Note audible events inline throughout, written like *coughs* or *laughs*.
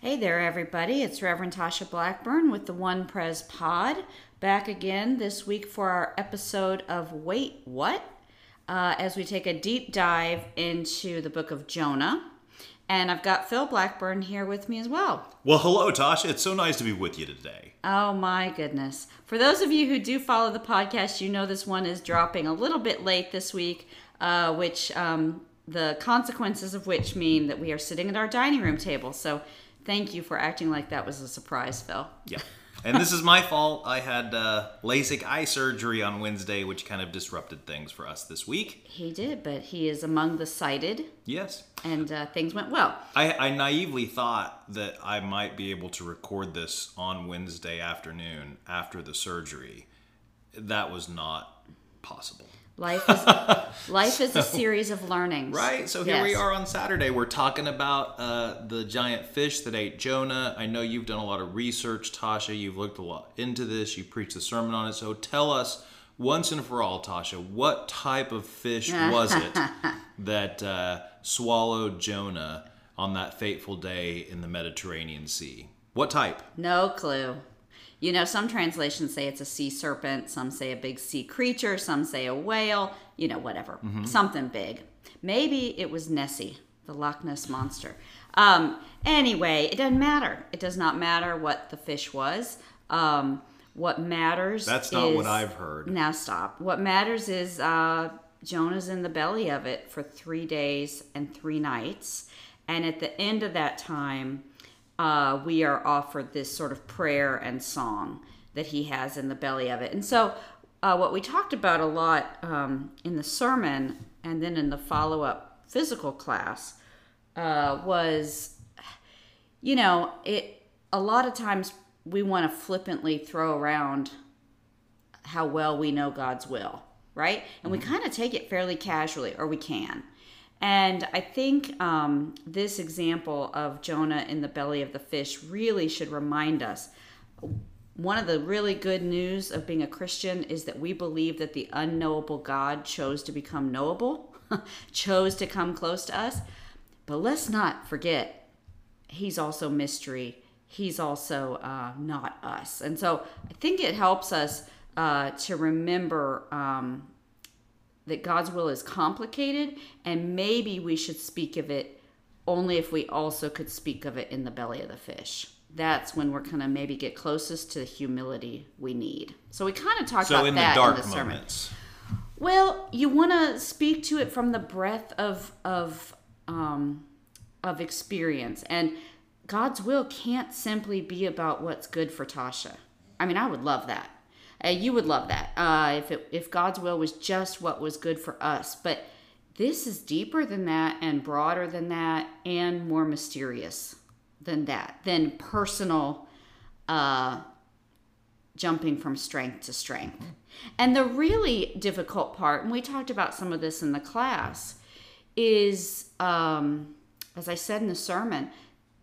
Hey there, everybody. It's Reverend Tasha Blackburn with the One Pres Pod. Back again this week for our episode of Wait, What? Uh, as we take a deep dive into the book of Jonah. And I've got Phil Blackburn here with me as well. Well, hello, Tasha. It's so nice to be with you today. Oh my goodness. For those of you who do follow the podcast, you know this one is dropping a little bit late this week, uh, which um, the consequences of which mean that we are sitting at our dining room table. So thank you for acting like that was a surprise, Phil. Yeah. And this is my fault. I had uh, LASIK eye surgery on Wednesday, which kind of disrupted things for us this week. He did, but he is among the sighted, Yes. and uh, things went well. I, I naively thought that I might be able to record this on Wednesday afternoon after the surgery. That was not possible. Life is *laughs* life is a series of learnings. Right, so here we are on Saturday. We're talking about uh, the giant fish that ate Jonah. I know you've done a lot of research, Tasha. You've looked a lot into this. You preached a sermon on it. So tell us once and for all, Tasha, what type of fish was it *laughs* that uh, swallowed Jonah on that fateful day in the Mediterranean Sea? What type? No clue. You know, some translations say it's a sea serpent, some say a big sea creature, some say a whale, you know, whatever. Something big. Maybe it was Nessie, the Loch Ness monster. Um, anyway, it doesn't matter. It does not matter what the fish was. Um, what matters That's not what I've heard. Now stop. What matters is uh, Jonah's in the belly of it for three days and three nights. And at the end of that time, uh, we are offered this sort of prayer and song that he has in the belly of it. And so, uh, what we talked about a lot um, in the sermon and then in the follow up physical class uh, was you know, it a lot of times we want to flippantly throw around how well we know God's will, right? And we kind of take it fairly casually, or we can. And I think um, this example of Jonah in the belly of the fish really should remind us. One of the really good news of being a Christian is that we believe that the unknowable God chose to become knowable, *laughs* chose to come close to us. But let's not forget, he's also mystery. He's also uh, not us. And so I think it helps us uh, to remember um, that God's will is complicated, and maybe we should speak of it only if we also could speak of it in the belly of the fish. That's when we're to maybe get closest to the humility we need. So we kind of talked So about in the that dark in the sermon. moments. Well, you want to speak to it from the breadth of of um, of experience, and God's will can't simply be about what's good for Tasha. I mean, I would love that. Uh, you would love that uh, if it, if God's will was just what was good for us. But this is deeper than that, and broader than that, and more mysterious than that, than personal. Uh, jumping from strength to strength. And the really difficult part, and we talked about some of this in the class, is um, as I said in the sermon,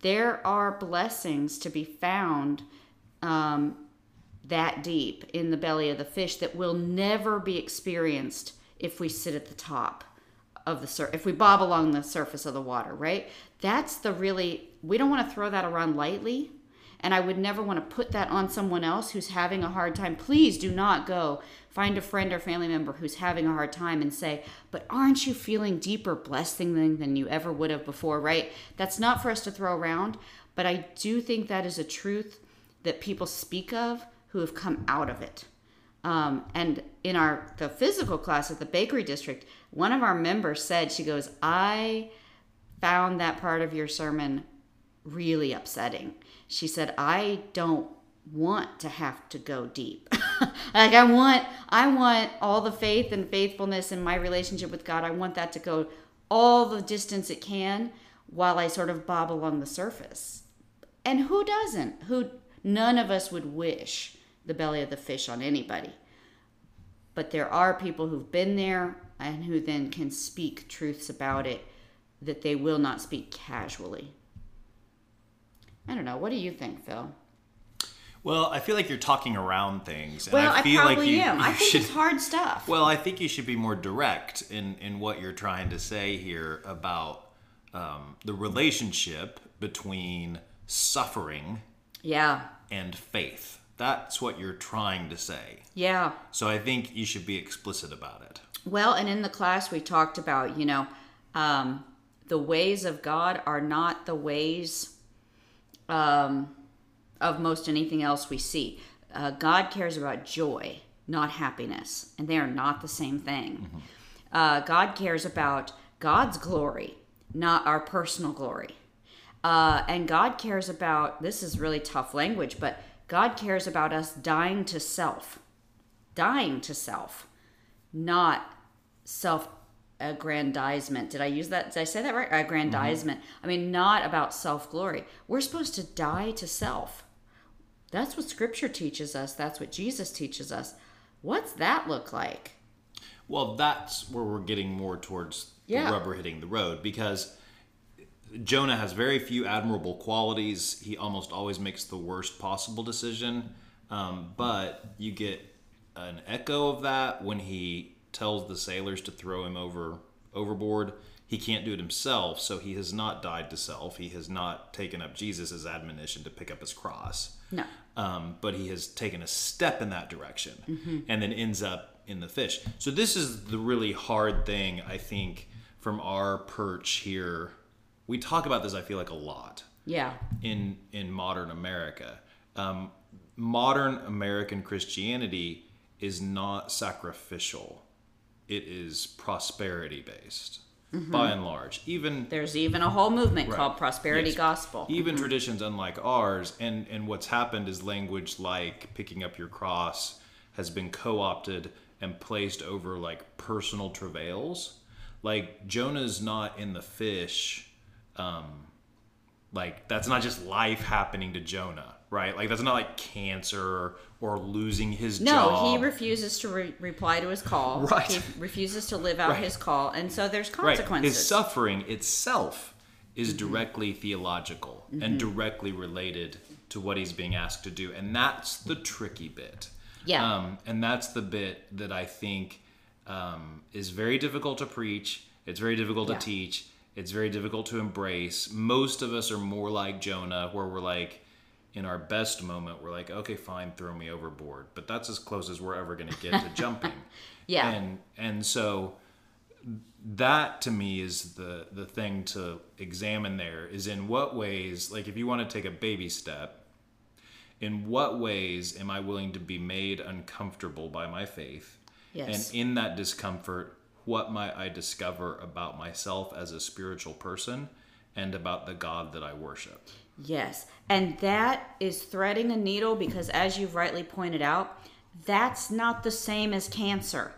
there are blessings to be found um, that deep in the belly of the fish that will never be experienced if we sit at the top of the sur- if we bob along the surface of the water, right? That's the really we don't want to throw that around lightly. And I would never want to put that on someone else who's having a hard time. Please do not go find a friend or family member who's having a hard time and say, But aren't you feeling deeper blessing than, than you ever would have before, right? That's not for us to throw around. But I do think that is a truth that people speak of who have come out of it. Um, and in our the physical class at the bakery district, one of our members said, she goes, I found that part of your sermon really upsetting. She said, I don't want to have to go deep. *laughs* like I want I want all the faith and faithfulness in my relationship with God. I want that to go all the distance it can while I sort of bob along the surface. And who doesn't? Who none of us would wish the belly of the fish on anybody. But there are people who've been there and who then can speak truths about it that they will not speak casually. I don't know. What do you think, Phil? Well, I feel like you're talking around things. And Well, I, I probably like you, am. you I think should, it's hard stuff. Well, I think you should be more direct in, in what you're trying to say here about um, the relationship between suffering Yeah. and faith. That's what you're trying to say. Yeah. So I think you should be explicit about it. Well, and in the class we talked about, you know, um, the ways of God are not the ways um, of most anything else we see. Uh, God cares about joy, not happiness, and they are not the same thing. Uh, God cares about God's glory, not our personal glory. Uh, and God cares about this is really tough language, but God cares about us dying to self, dying to self, not self aggrandizement. Did I use that? Did I say that right? Mm-hmm. Aggrandizement. I mean, not about self glory. We're supposed to die to self. That's what Scripture teaches us. That's what Jesus teaches us. What's that look like? Well, that's where we're getting more towards Yeah. the rubber hitting the road because Jonah has very few admirable qualities. He almost always makes the worst possible decision. Um, but you get an echo of that when he tells the sailors to throw him over overboard. He can't do it himself, so he has not died to self. He has not taken up Jesus' admonition to pick up his cross No. um, but he has taken a step in that direction and then ends up in the fish. So this is the really hard thing I think from our perch here. We talk about this. I feel like a lot Yeah. in in modern America. Um, modern American Christianity is not sacrificial. It is prosperity based, by and large. Even There's even a whole movement Right. called prosperity Yes. gospel. even traditions unlike ours and and what's happened is language like picking up your cross has been co-opted and placed over like personal travails like jonah's not in the fish um like that's not just life happening to jonah right like that's not like cancer or losing his job. No, job he refuses to re- reply to his call. *laughs* Right. He refuses to live out Right. his call, and so there's Right. consequences. His suffering itself is directly theological and directly related to what he's being asked to do. And that's the tricky bit. Yeah. Um, and that's the bit that I think um, is very difficult to preach. It's very difficult Yeah. to teach. It's very difficult to embrace. Most of us are more like Jonah, where we're like, in our best moment, we're like, okay, fine, throw me overboard. But that's as close as we're ever going to get to *laughs* jumping. Yeah. And and so that to me is the the thing to examine there is in what ways like if you want to take a baby step in what ways am i willing to be made uncomfortable by my faith Yes. and in that discomfort what might i discover about myself as a spiritual person and about the god that i worship Yes. And that is threading a needle because, as you've rightly pointed out, that's not the same as cancer.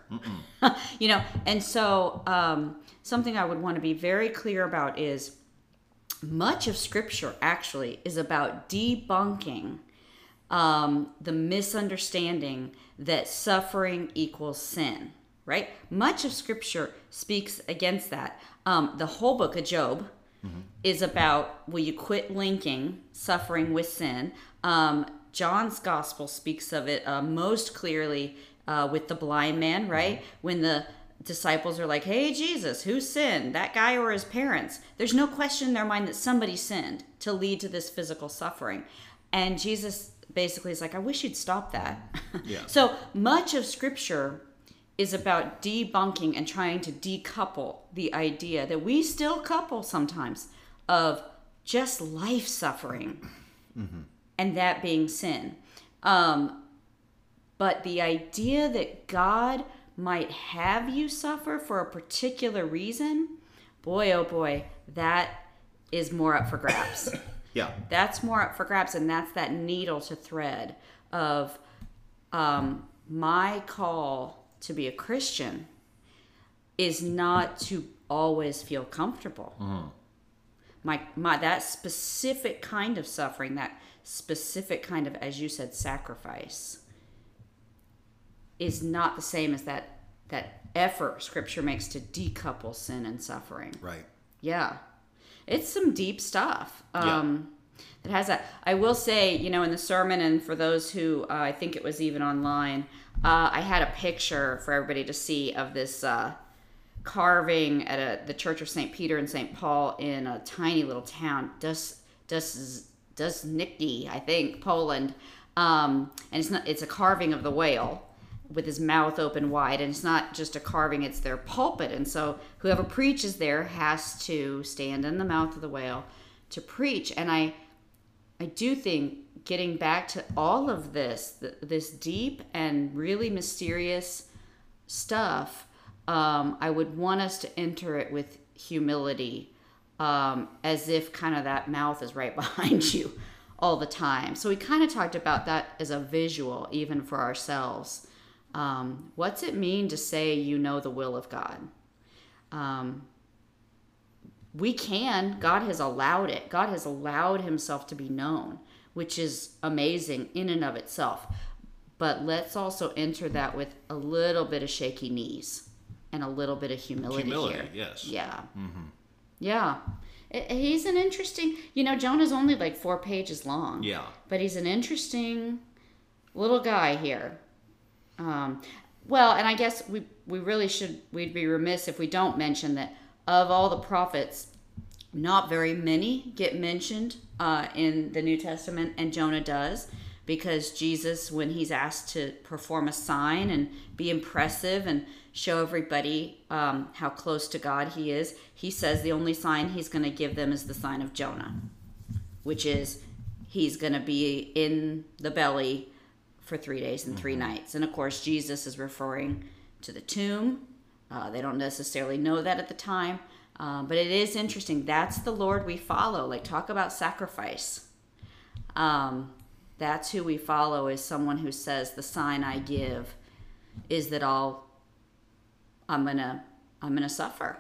*laughs* you know, and so um, something I would want to be very clear about is much of scripture actually is about debunking um, the misunderstanding that suffering equals sin, right? Much of scripture speaks against that. Um, the whole book of Job is about will you quit linking suffering with sin? Um, John's gospel speaks of it uh, most clearly uh, with the blind man, right? When the disciples are like, hey, Jesus, who sinned, that guy or his parents? There's no question in their mind that somebody sinned to lead to this physical suffering. And Jesus basically is like, I wish you'd stop that. Yeah. *laughs* so much of scripture is about debunking and trying to decouple the idea that we still couple sometimes of just life suffering and that being sin. Um, but the idea that God might have you suffer for a particular reason, boy, oh boy, that is more up for grabs. *coughs* yeah that's more up for grabs, and that's that needle to thread of um, my call to be a Christian is not to always feel comfortable. My my that specific kind of suffering, that specific kind of, as you said, sacrifice, is not the same as that that effort Scripture makes to decouple sin and suffering. right Yeah. It's some deep stuff. Yeah. Um, It has that. I will say, you know, in the sermon, and for those who uh, I think it was even online, uh, I had a picture for everybody to see of this uh, carving at a, the Church of St. Peter and St. Paul in a tiny little town, Das Duszniki, I think, Poland. Um, and it's not it's a carving of the whale with his mouth open wide and it's not just a carving it's their pulpit and so whoever preaches there has to stand in the mouth of the whale to preach and i i do think getting back to all of this th- this deep and really mysterious stuff um, i would want us to enter it with humility um, as if kind of that mouth is right *laughs* behind you all the time so we kind of talked about that as a visual even for ourselves um, what's it mean to say you know the will of God? Um, we can. God has allowed it. God has allowed Himself to be known, which is amazing in and of itself. But let's also enter that with a little bit of shaky knees and a little bit of humility, Humility, here. yes. Yeah. Yeah. I- he's an interesting, you know, Jonah's only like four pages long. Yeah. But he's an interesting little guy here. Um, well, and I guess we we really should we'd be remiss if we don't mention that of all the prophets, not very many get mentioned uh, in the New Testament, and Jonah does because Jesus, when he's asked to perform a sign and be impressive and show everybody um, how close to God he is, he says the only sign he's going to give them is the sign of Jonah, which is he's going to be in the belly for three days and 3 nights. And of course, Jesus is referring to the tomb. Uh, they don't necessarily know that at the time, um, but it is interesting. That's the Lord we follow. Like, talk about sacrifice. Um, that's who we follow is someone who says the sign I give is that I'll I'm gonna I'm gonna suffer.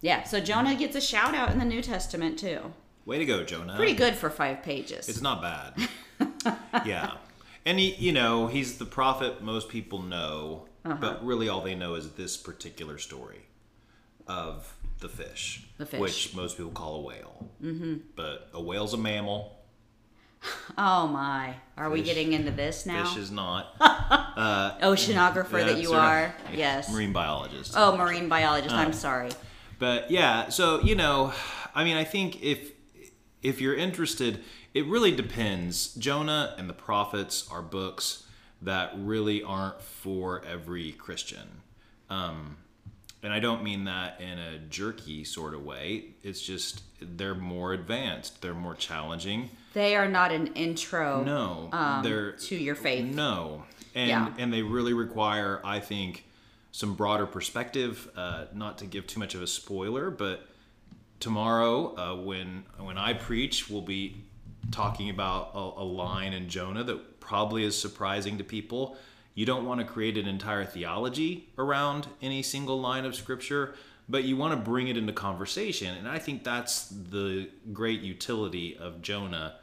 Yeah, so Jonah gets a shout out in the New Testament too. Way to go, Jonah. Pretty good for five pages. It's not bad. *laughs* yeah. And he, you know, he's the prophet most people know, Uh-huh. but really all they know is this particular story of the fish, The fish. which most people call a whale. Mm-hmm. But a whale's a mammal. *laughs* Oh my. Are we getting into this now? Fish is not. *laughs* Oceanographer that That's you right. are. Yes. Marine biologist. Oh, marine biologist. I'm sorry. But yeah, so you know, I mean, I think if if you're interested, it really depends. Jonah and the prophets are books that really aren't for every Christian. Um, and I don't mean that in a jerky sort of way. It's just they're more advanced, they're more challenging. They are not an intro No, um, they're to your faith. no, and Yeah. and they really require, I think, some broader perspective. Uh, not to give too much of a spoiler, but tomorrow, uh, when when I preach, we'll be talking about a, a line in Jonah that probably is surprising to people. You don't want to create an entire theology around any single line of scripture, but you want to bring it into conversation. And I think that's the great utility of Jonah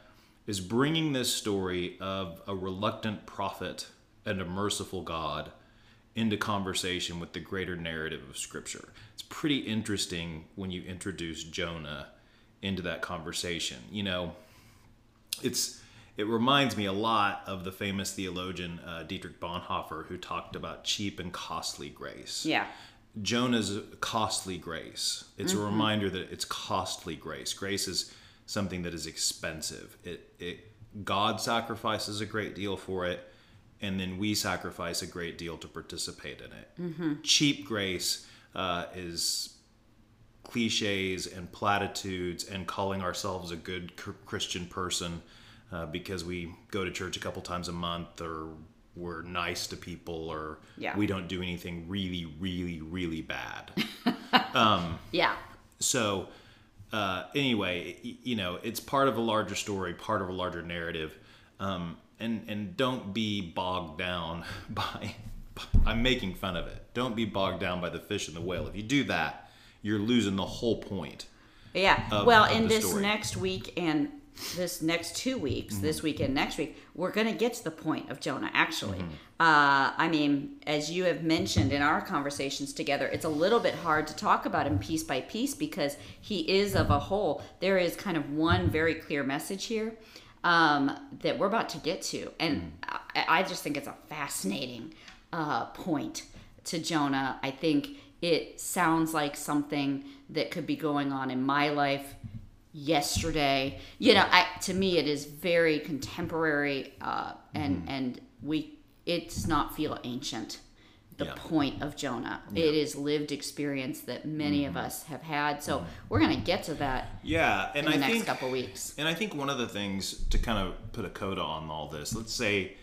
is bringing this story of a reluctant prophet and a merciful God into conversation with the greater narrative of Scripture. It's pretty interesting when you introduce Jonah into that conversation. You know, it's it reminds me a lot of the famous theologian uh, Dietrich Bonhoeffer, who talked about cheap and costly grace. Yeah. Jonah's costly grace. It's a reminder that it's costly grace. Grace is something that is expensive. It, it God sacrifices a great deal for it, and then we sacrifice a great deal to participate in it. Cheap grace uh, is cliches and platitudes and calling ourselves a good cr- Christian person uh, because we go to church a couple times a month or we're nice to people or Yeah. we don't do anything really, really, really bad. *laughs* Yeah. so, uh, anyway, you know, it's part of a larger story, part of a larger narrative. Um, and, and don't be bogged down *laughs* by, I'm making fun of it. Don't be bogged down by the fish and the whale. If you do that, you're losing the whole point. Yeah. of- well, of in this story. next week and this next two weeks, this Mm-hmm. week and next week, we're going to get to the point of Jonah, actually. Mm-hmm. Uh, I mean, as you have mentioned in our conversations together, it's a little bit hard to talk about him piece by piece because he is of a whole. There is kind of one very clear message here um, that we're about to get to. And I, I just think it's a fascinating uh, point to Jonah. I think it sounds like something that could be going on in my life yesterday. You know, I, to me, it is very contemporary, uh, and Mm-hmm. and we it does not feel ancient. The Yeah. point of Jonah, it is lived experience that many Mm-hmm. of us have had. So we're gonna get to that Yeah, and in the I next think couple weeks. And I think one of the things to kind of put a coda on all this, let's say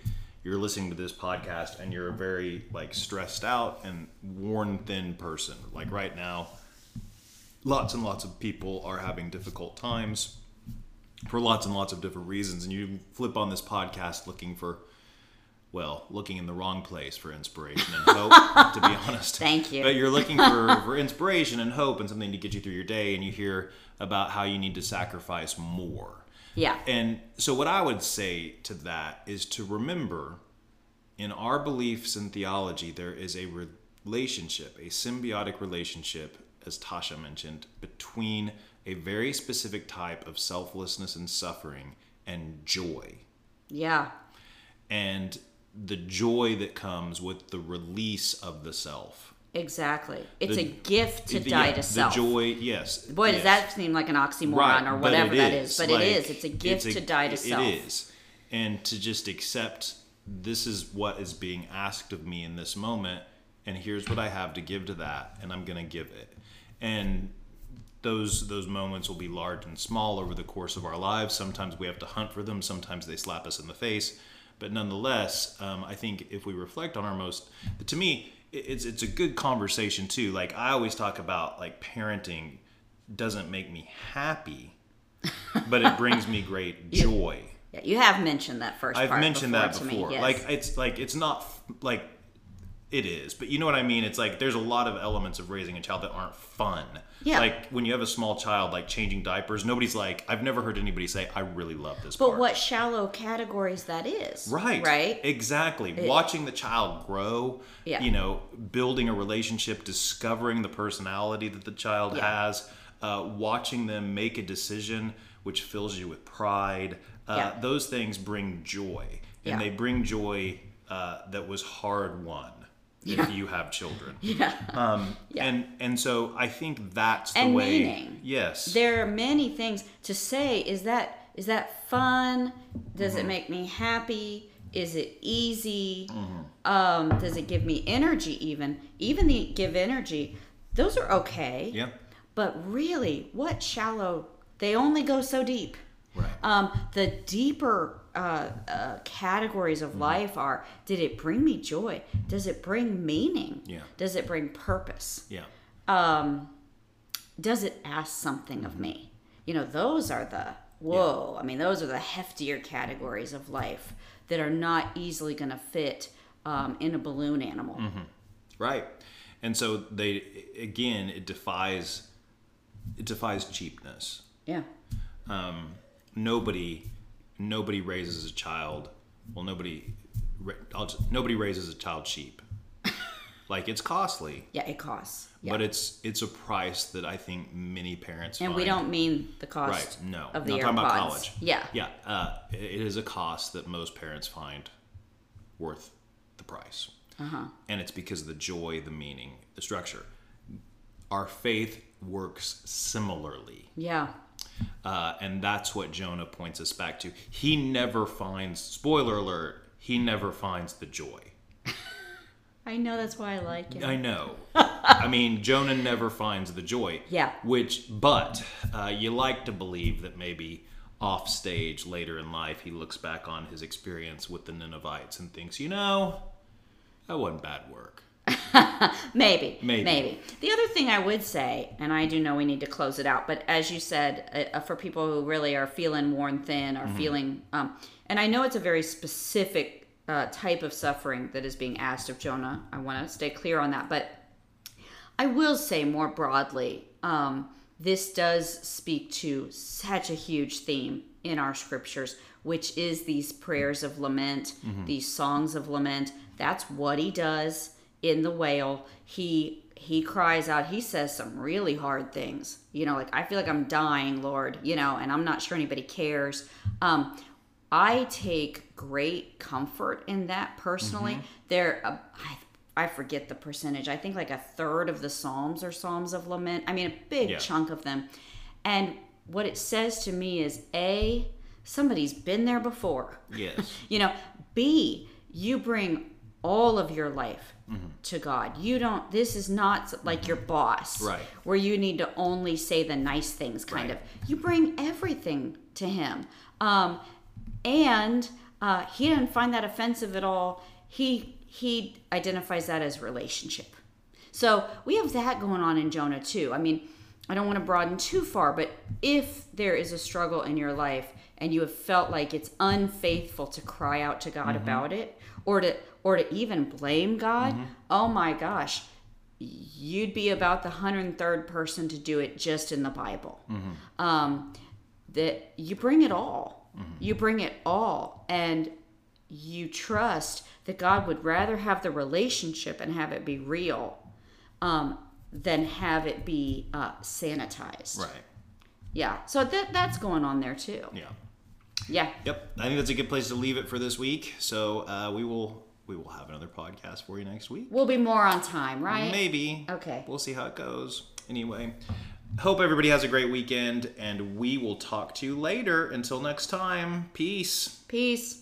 you're listening to this podcast and you're a very like stressed out and worn thin person. Like right now, lots and lots of people are having difficult times for lots and lots of different reasons. And you flip on this podcast looking for, well, looking in the wrong place for inspiration and hope, to be *laughs* honest. Thank you. But you're looking for, *laughs* for inspiration and hope and something to get you through your day, and you hear about how you need to sacrifice more. Yeah, And so, what I would say to that is to remember in our beliefs and theology, there is a relationship, a symbiotic relationship, as Tasha mentioned, between a very specific type of selflessness and suffering and joy. yeah, And the joy that comes with the release of the self. exactly. It's The- a gift to The- die yeah, to self. The joy, yes. Boy, does that seem like an oxymoron right, or whatever that is. But Like, it is. It's a gift it's a- to die to it self. It is. And to just accept this is what is being asked of me in this moment, and here's what I have to give to that, and I'm gonna give it. And those those moments will be large and small over the course of our lives. Sometimes we have to hunt for them. Sometimes they slap us in the face. But nonetheless, um, I think if we reflect on our most, to me, it's it's a good conversation too. Like I always talk about, like parenting doesn't make me happy, *laughs* but it brings me great joy. Yeah, you have mentioned that 1st I've mentioned before that before. Me, yes. Like it's like it's not like it is, but you know what I mean. It's like there's a lot of elements of raising a child that aren't fun. Yeah. Like when you have a small child, like changing diapers, nobody's like. I've never heard anybody say, "I really love this." but part. what shallow categories that is. Right. Right. Exactly. Watching the child grow, Yeah. you know, building a relationship, discovering the personality that the child Yeah. has, uh, watching them make a decision which fills you with pride. Uh, Yeah. Those things bring joy. And Yeah. they bring joy uh, that was hard won if you have children. *laughs* Yeah. Um, Yeah. And and so I think that's the And way. meaning. Yes. there are many things to say. Is that is that fun? Does Mm-hmm. it make me happy? Is it easy? Mm-hmm. Um, does it give me energy? Even even the give energy. Those are okay. yeah. But really, what shallow? They only go so deep. Right. Um, the deeper uh, uh, categories Mm-hmm. of life are: Did it bring me joy? Does it bring meaning? Yeah. Does it bring purpose? yeah. Um, does it ask something of me? You know, those are the whoa. I mean, those are the heftier categories of life that are not easily going to fit um, in a balloon animal. Mm-hmm. Right. And so they again it defies it defies cheapness. Yeah. Um, nobody nobody raises a child. Well, nobody I'll just, nobody raises a child cheap. *laughs* like it's costly, Yeah, it costs. Yeah. but it's it's a price that I think many parents and we don't mean the cost right. No, of the not talking about college. Yeah. yeah. Uh, it it is a cost that most parents find worth the price. Uh-huh. and it's because of the joy, the meaning, the structure. Our faith works similarly, Yeah. Uh, and that's what Jonah points us back to. He never finds, spoiler alert, he never finds the joy. *laughs* I know that's why I like it. I know. I mean, Jonah never finds the joy. Yeah. Which, but uh, you like to believe that maybe off stage later in life he looks back on his experience with the Ninevites and thinks, you know, that wasn't bad work. *laughs* Maybe, Maybe. maybe. The other thing I would say, and I do know we need to close it out, but as you said, uh, for people who really are feeling worn thin or feeling, um, and I know it's a very specific uh, type of suffering that is being asked of Jonah. I want to stay clear on that, but I will say more broadly, um, this does speak to such a huge theme in our scriptures, which is these prayers of lament, these songs of lament. That's what he does in the whale. He he cries out. He says some really hard things. You know, like I feel like I'm dying, Lord. You know, and I'm not sure anybody cares. Um, I take great comfort in that personally. There, uh, I, I forget the percentage. I think like a third of the Psalms are Psalms of lament. I mean, a big Yeah. chunk of them. And what it says to me is a somebody's been there before. Yes. *laughs* You know, B, you bring all of your life to God. You don't, this is not like your boss, Right. Where you need to only say the nice things, kind Right. of. You bring everything to Him. Um, and uh, He didn't find that offensive at all. He, he identifies that as relationship. So we have that going on in Jonah too. I mean, I don't want to broaden too far, but if there is a struggle in your life and you have felt like it's unfaithful to cry out to God about it or to or to even blame God, oh my gosh, you'd be about the 103rd person to do it just in the Bible. Um, that you bring it all. You bring it all and you trust that God would rather have the relationship and have it be real um, than have it be uh, sanitized. Right. Yeah. So that that's going on there too. Yeah. Yeah. Yep. I think that's a good place to leave it for this week. So uh, we will we will have another podcast for you next week. We'll be more on time, right? Maybe. Okay. We'll see how it goes. Anyway, hope everybody has a great weekend, and we will talk to you later. Until next time, peace. Peace.